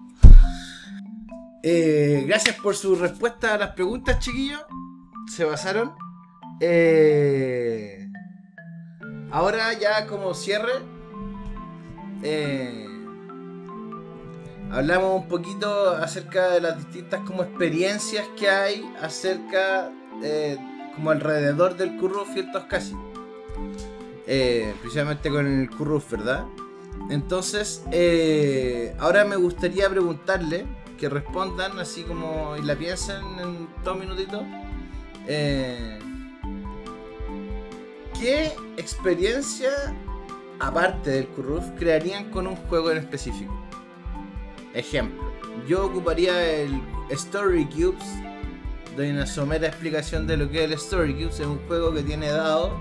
Eh, gracias por su respuesta a las preguntas, chiquillos. Se basaron. Eh, ahora ya como cierre. Eh, hablamos un poquito acerca de las distintas como experiencias que hay acerca eh, como alrededor del Curruf y el Toscasi. Eh, precisamente con el Curruf, ¿verdad? Entonces, eh, ahora me gustaría preguntarle que respondan así como y la piensen en dos minutitos. Eh, ¿Qué experiencia, aparte del Curruf, crearían con un juego en específico? Ejemplo, yo ocuparía el Story Cubes. Doy una somera explicación de lo que es el Story Cubes. Es un juego que tiene dados,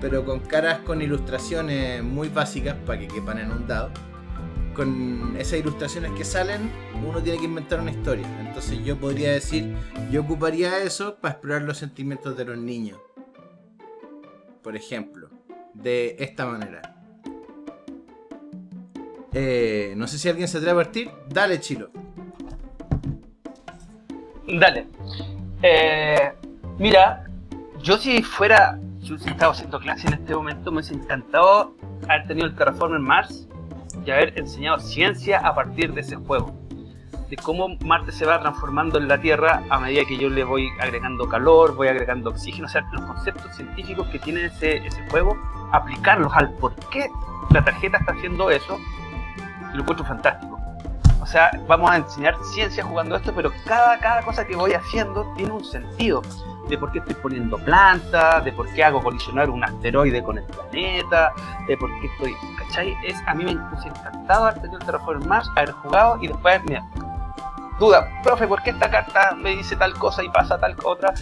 pero con caras con ilustraciones muy básicas para que quepan en un dado. Con esas ilustraciones que salen, uno tiene que inventar una historia. Entonces yo podría decir, yo ocuparía eso para explorar los sentimientos de los niños. Por ejemplo, de esta manera. Eh, no sé si alguien se atreve a partir. Dale, Chilo. Dale. Eh, mira, yo si fuera, si hubiese estado haciendo clase en este momento, me hubiese encantado haber tenido el Terraform en Mars y haber enseñado ciencia a partir de ese juego. De cómo Marte se va transformando en la Tierra a medida que yo le voy agregando calor, voy agregando oxígeno, o sea, los conceptos científicos que tiene ese, ese juego, aplicarlos al por qué la tarjeta está haciendo eso, lo encuentro fantástico. O sea, vamos a enseñar ciencia jugando esto, pero cada, cada cosa que voy haciendo tiene un sentido. De por qué estoy poniendo plantas, de por qué hago colisionar un asteroide con el planeta, de por qué estoy. ¿Cachai? Es, a mí me hubiese encantado haber tenido el Terraform haber jugado y después, mira, duda, profe, ¿por qué esta carta me dice tal cosa y pasa tal otra?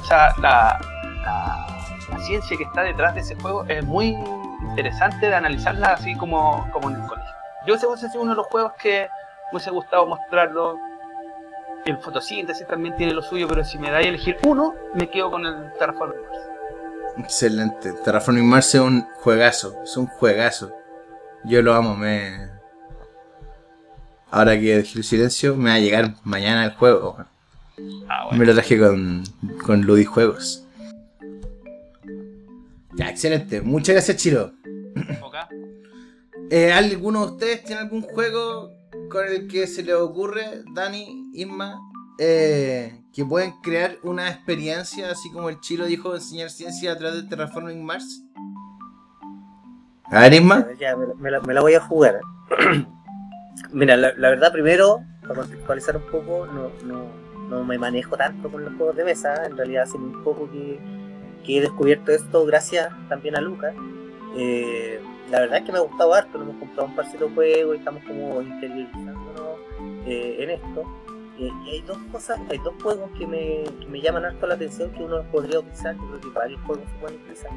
O sea, la, la, la ciencia que está detrás de ese juego es muy interesante de analizarla así como, como en el colegio. Yo ese hubiese sido uno de los juegos que me hubiese gustado mostrarlo. El fotosíntesis también tiene lo suyo, pero si me dais a elegir uno, me quedo con el Terraform Mars. Excelente. Terraforming Mars es un juegazo. Es un juegazo. Yo lo amo. Me. Ahora que dejé el silencio, me va a llegar mañana el juego. Ah, Me lo traje con, con Ludi Juegos. Ya, excelente. Muchas gracias, Chiro. Ok. Eh, ¿Alguno de ustedes tiene algún juego con el que se le ocurre, Dani, Isma, eh, que pueden crear una experiencia, así como el Chilo dijo, enseñar ciencia a través de Terraforming Mars? A ver, Isma. Ya, me, la- voy a jugar. Mira, la, verdad, primero, para contextualizar un poco, no, no, no me manejo tanto con los juegos de mesa. En realidad, hace muy poco que, que he descubierto esto, gracias también a Lucas. Eh, la verdad es que me ha gustado harto. Hemos comprado un parcito de juegos y estamos como interiorizándonos eh, en esto. Eh, y hay dos cosas, hay dos juegos que me, me llaman harto la atención que uno podría utilizar. Yo creo que varios juegos se pueden utilizar.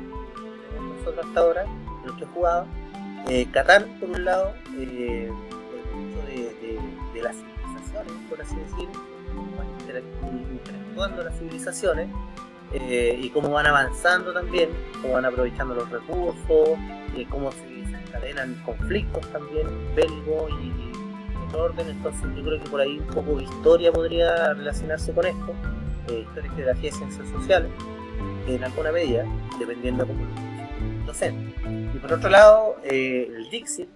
Nosotros hasta ahora, los que he jugado. Eh, Catán, por un lado, eh, el hecho de, de- las civilizaciones, por así decir, cómo van interac- interactuando las civilizaciones eh, y cómo van avanzando también, cómo van aprovechando los recursos, eh, cómo se desencadenan conflictos también bélicos y, y de otro orden. Entonces, yo creo que por ahí un poco de historia podría relacionarse con esto, eh, historia, geografía y ciencias sociales, en alguna medida, dependiendo como lo docente. Y por otro lado, eh, el Dixit,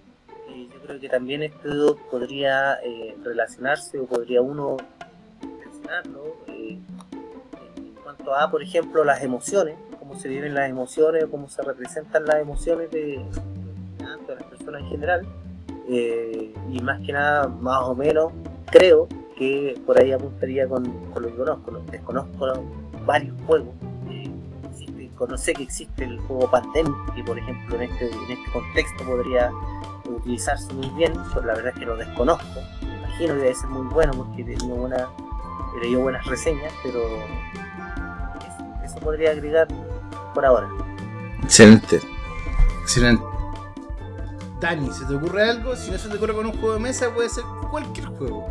eh, yo creo que también esto podría relacionarse o podría uno mencionarlo en cuanto a, por ejemplo, las emociones, cómo se viven las emociones cómo se representan las emociones de, de las personas en general. Eh, y más que nada, más o menos, creo que por ahí apuntaría con, con lo que conozco. ¿no? Desconozco varios juegos. eh, existe- Conoce que existe el juego Pandemic, que por ejemplo en este, en este contexto podría utilizarse muy bien, pero la verdad es que lo desconozco. Me imagino que debe ser muy bueno porque tenido buena, leído buenas reseñas, pero podría agregar por ahora. Excelente. Excelente. Dani, ¿se te ocurre algo? Si no se te ocurre con un juego de mesa, puede ser cualquier juego.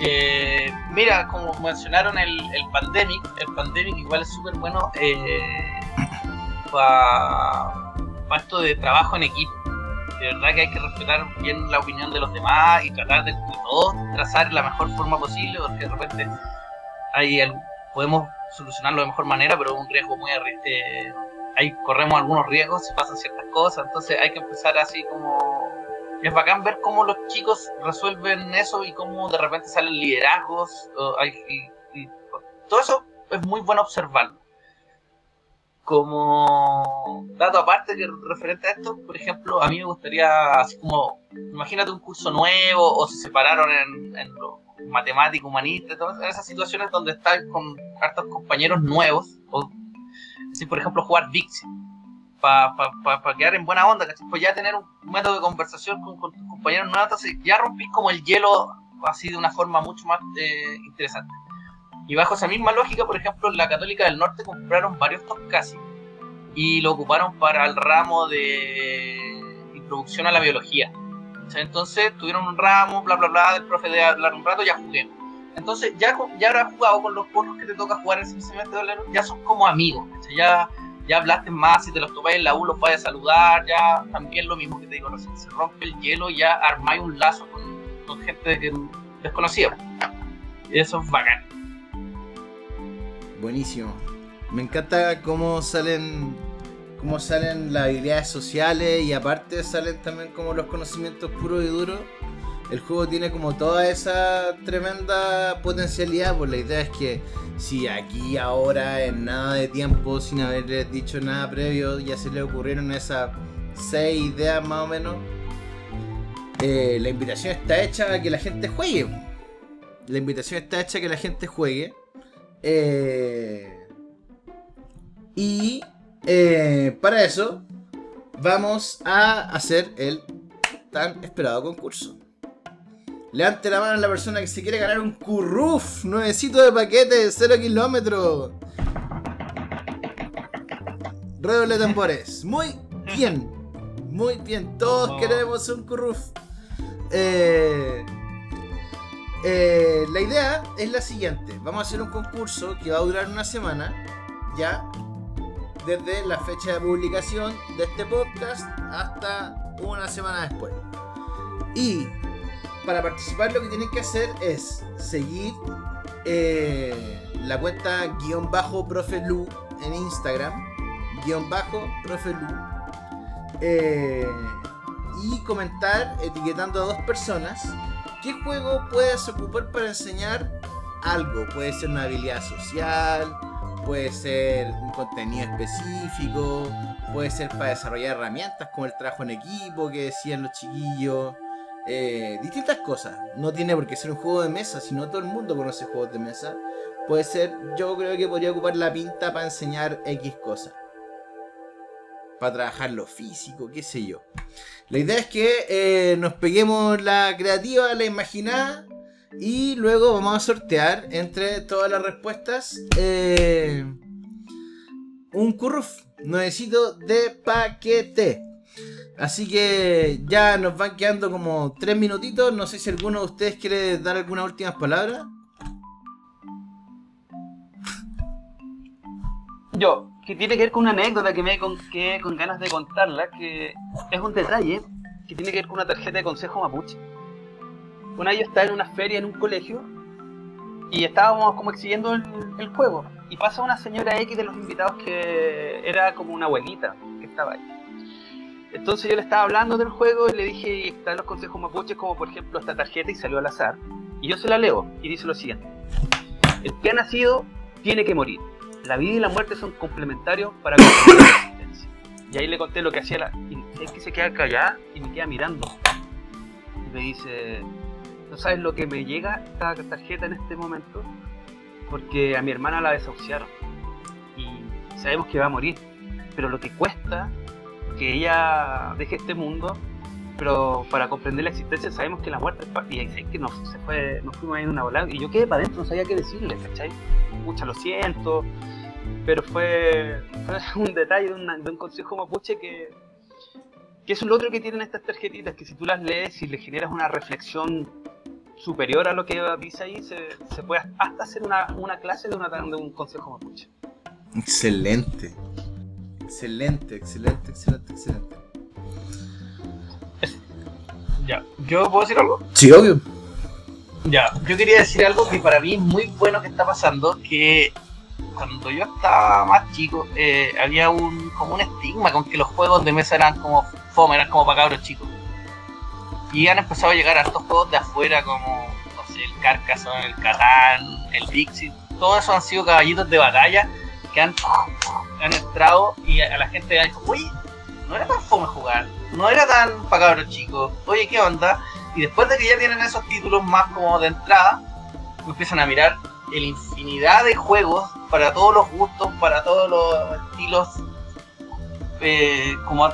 Eh, mira, como mencionaron el, el Pandemic, el Pandemic igual es súper bueno para esto de trabajo en equipo. De verdad que hay que respetar bien la opinión de los demás y tratar de, de todos trazar la mejor forma posible, porque de repente hay podemos solucionarlo de mejor manera, pero es un riesgo muy eh, ahí corremos algunos riesgos si pasan ciertas cosas, entonces hay que empezar así como es bacán ver cómo los chicos resuelven eso y cómo de repente salen liderazgos. todo eso es muy bueno observarlo. Como dato aparte que referente a esto, por ejemplo, a mí me gustaría, así como, imagínate un curso nuevo o se separaron en, en lo matemático, humanista, todas esas situaciones donde estás con hartos compañeros nuevos, o si por ejemplo jugar Dixie para pa, quedar en buena onda, Pues ya tener un método de conversación con, tus compañeros nuevos, entonces ya rompís como el hielo así de una forma mucho más eh, interesante. Y bajo esa misma lógica, por ejemplo, la Católica del Norte compraron varios casi y lo ocuparon para el ramo de introducción a la biología. Entonces tuvieron un ramo, bla, bla, bla, del profe de hablar un rato, ya jugué. Entonces ya, ya habrás jugado con los porros que te toca jugar en ese semestre de ya son como amigos, ya ya hablaste más, si te los topáis en la U los puedes saludar, ya también lo mismo que te digo, se rompe el hielo, ya armáis un lazo con, gente desconocida. Y eso es bacán. Buenísimo. Me encanta cómo salen cómo salen las habilidades sociales y aparte salen también como los conocimientos puros y duros. El juego tiene como toda esa tremenda potencialidad, pues la idea es que si aquí ahora en nada de tiempo, sin haberles dicho nada previo, ya se le ocurrieron esas seis ideas más o menos, eh, la invitación está hecha a que la gente juegue. La invitación está hecha a que la gente juegue. Eh, y eh, para eso vamos a hacer el tan esperado concurso. Levante la mano a la persona que se quiere ganar un curruf, nuevecito de paquete de 0 kilómetros. Redoble de tambores. Muy bien. Muy bien. Todos queremos un curruf. Eh, eh, la idea es la siguiente. Vamos a hacer un concurso que va a durar una semana. Ya. Desde la fecha de publicación de este podcast hasta una semana después. Y para participar lo que tienen que hacer es seguir eh, la cuenta guion bajo profe Lu en Instagram, guion bajo profe Lu, eh, y comentar etiquetando a dos personas qué juego puedes ocupar para enseñar algo. Puede ser una habilidad social, puede ser un contenido específico, puede ser para desarrollar herramientas como el trabajo en equipo que decían los chiquillos. Eh, distintas cosas. No tiene por qué ser un juego de mesa, si no todo el mundo conoce juegos de mesa. Puede ser, yo creo que podría ocupar la pinta para enseñar X cosas. Para trabajar lo físico, qué sé yo. La idea es que eh, nos peguemos la creativa, la imaginada. Y luego vamos a sortear entre todas las respuestas eh, un curruf, nuevecito de paquete. Así que ya nos van quedando como tres minutitos. No sé si alguno de ustedes quiere dar algunas últimas palabras. Yo, que tiene que ver con una anécdota que me con, que con ganas de contarla, que es un detalle que tiene que ver con una tarjeta de consejo mapuche. Una vez yo estaba en una feria en un colegio y estábamos como exhibiendo el, juego. Y pasa una señora X de los invitados que era como una abuelita que estaba ahí entonces yo le estaba hablando del juego y le dije, están los consejos mapuches como por ejemplo esta tarjeta y salió al azar. Y yo se la leo y dice lo siguiente. El que ha nacido tiene que morir. La vida y la muerte son complementarios para la existencia. Y ahí le conté lo que hacía la... Y es que se queda callada y me queda mirando. Y me dice, ¿no sabes lo que me llega esta tarjeta en este momento? Porque a mi hermana la desahuciaron. Y sabemos que va a morir. Pero lo que cuesta que ella deje este mundo, pero para comprender la existencia sabemos que la muerte es y ahí que nos, se fue, nos fuimos ahí en una volada y yo quedé para adentro, no sabía qué decirle, ¿cachai? Mucha lo siento, pero fue, un detalle de, un consejo mapuche que, que es lo otro que tienen estas tarjetitas, que si tú las lees y le generas una reflexión superior a lo que dice ahí, se, se puede hasta hacer una, una clase de, una, de un consejo mapuche. Excelente. Excelente, excelente, excelente, excelente. Ya, ¿yo puedo decir algo? Sí, obvio. Ya, yo quería decir algo que para mí es muy bueno que está pasando, que cuando yo estaba más chico eh, había un como un estigma con que los juegos de mesa eran como fome, eran como para cabros chicos. Y han empezado a llegar a estos juegos de afuera como, no sé, el Carcassonne, el Catán, el Dixit. Todos esos han sido caballitos de batalla que han, han entrado y a la gente ha dicho, oye, no era tan fome jugar, no era tan para cabros chicos, oye, ¿qué onda? Y después de que ya tienen esos títulos más como de entrada, empiezan a mirar el infinidad de juegos para todos los gustos, para todos los estilos, eh, como,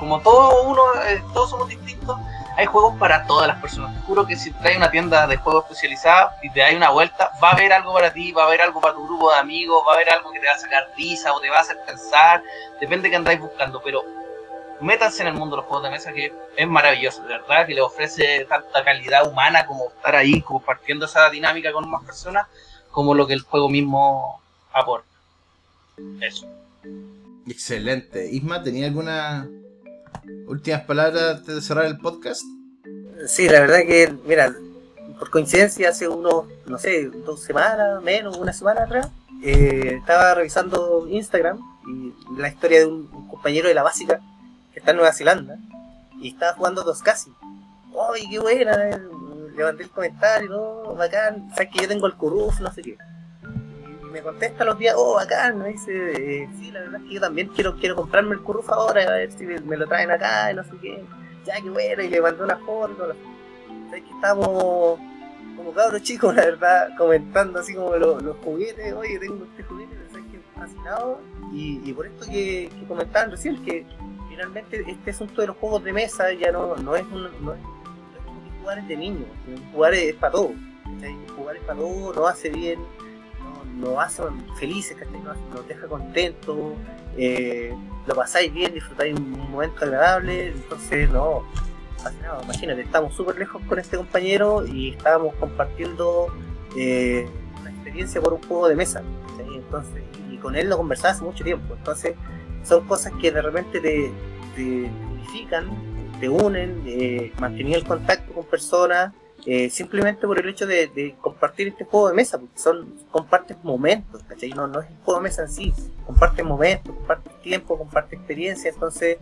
como todo uno, eh, todos somos distintos, hay juegos para todas las personas. Te juro que si traes una tienda de juegos especializada y te das una vuelta, va a haber algo para ti, va a haber algo para tu grupo de amigos, va a haber algo que te va a sacar risa o te va a hacer pensar, depende de qué andáis buscando, pero métanse en el mundo de los juegos de mesa que es maravilloso, de verdad, que le ofrece tanta calidad humana como estar ahí compartiendo esa dinámica con más personas, como lo que el juego mismo aporta. Eso. Excelente. Isma, ¿tenía alguna últimas palabras antes de cerrar el podcast? Sí, la verdad que, mira, por coincidencia hace unos, no sé, dos semanas, menos, una semana atrás, eh, estaba revisando Instagram y la historia de un, compañero de la básica que está en Nueva Zelanda y estaba jugando dos casi. ¡Ay, qué buena! Le mandé el comentario, ¿no? Bacán, sabes que yo tengo el curruf, no sé qué. Me contesta los días, oh, bacán, me dice, eh, sí, la verdad es que yo también quiero, quiero comprarme el curruf ahora, a ver si me, lo traen acá, y no sé qué. Ya, qué bueno, y le mandé una foto. la- que estamos como cabros chicos, la verdad, comentando así como los, juguetes, oye, tengo este juguete, sabes que fascinado. Y, y por esto que, que comentaban recién, que finalmente este asunto de los juegos de mesa ya no, no es un, no es, no que jugar es de niños, jugar es, para todo. Jugar es para todo, nos hace bien, nos, hace felices, nos, deja contentos, eh, lo pasáis bien, disfrutáis un momento agradable, entonces no, fascinado, imagínate, estamos súper lejos con este compañero y estábamos compartiendo eh, una experiencia por un juego de mesa, entonces, y con él lo conversaba hace mucho tiempo, entonces son cosas que de repente te, te unifican, te unen, eh, mantener el contacto con personas, eh, simplemente por el hecho de, compartir este juego de mesa, porque son compartes momentos, ¿cachai? No, no es el juego de mesa en sí, compartes momentos, compartes tiempo, compartes experiencia, entonces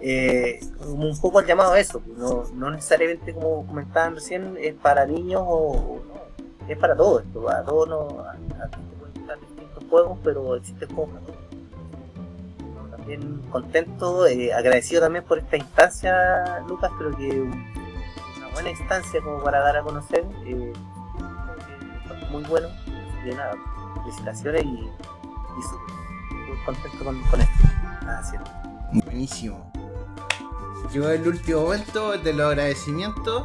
eh, como un poco el llamado a eso, pues, no, no necesariamente como comentaban recién, es para niños o, no, es para todos esto, a todos no, a, a distintos juegos, pero existen juegos para todos también contento, eh, agradecido también por esta instancia, Lucas, creo que buena instancia como para dar a conocer, eh, muy bueno, que nada, felicitaciones y, y contento con, con esto. Así es. Buenísimo. Llegó el último momento de los agradecimientos.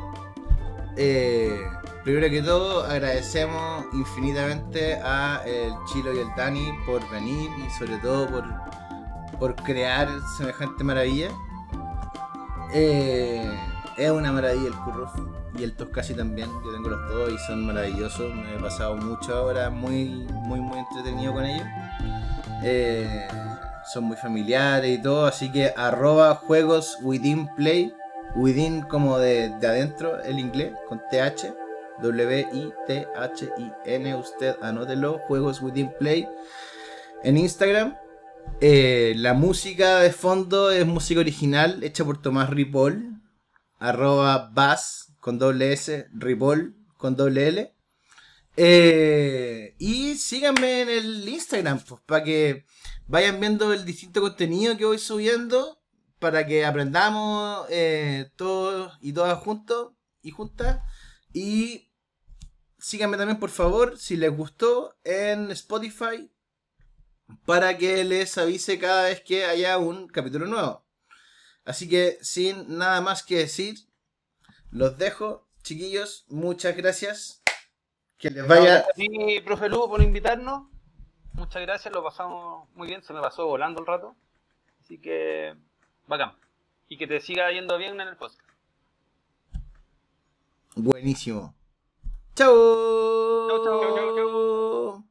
Eh, primero que todo, agradecemos infinitamente a el Chilo y el Dani por venir y sobre todo por, por crear semejante maravilla. Eh, es una maravilla el Curruf y el Toscasi también. Yo tengo los dos y son maravillosos. Me he pasado mucho ahora muy, muy, muy entretenido con ellos. Eh, son muy familiares y todo, así que arroba juegos within play, within como de, de adentro, el inglés, con TH, W-I-T-H-I-N, usted anótelo, juegos within play, en Instagram. Eh, la música de fondo es música original hecha por Tomás Ripoll, arroba bass con doble S, Ripoll con doble L. Eh, y síganme en el Instagram, pues, para que vayan viendo el distinto contenido que voy subiendo, para que aprendamos eh, todos y todas juntos y juntas. Y síganme también, por favor, si les gustó, en Spotify, para que les avise cada vez que haya un capítulo nuevo. Así que, sin nada más que decir, los dejo, chiquillos. Muchas gracias. Que les vaya. Gracias a ti, profe Lugo, por invitarnos. Muchas gracias, lo pasamos muy bien, se me pasó volando el rato. Así que, bacán. Y que te siga yendo bien en el podcast. Buenísimo. Chao. Chau, chau, chau, chau.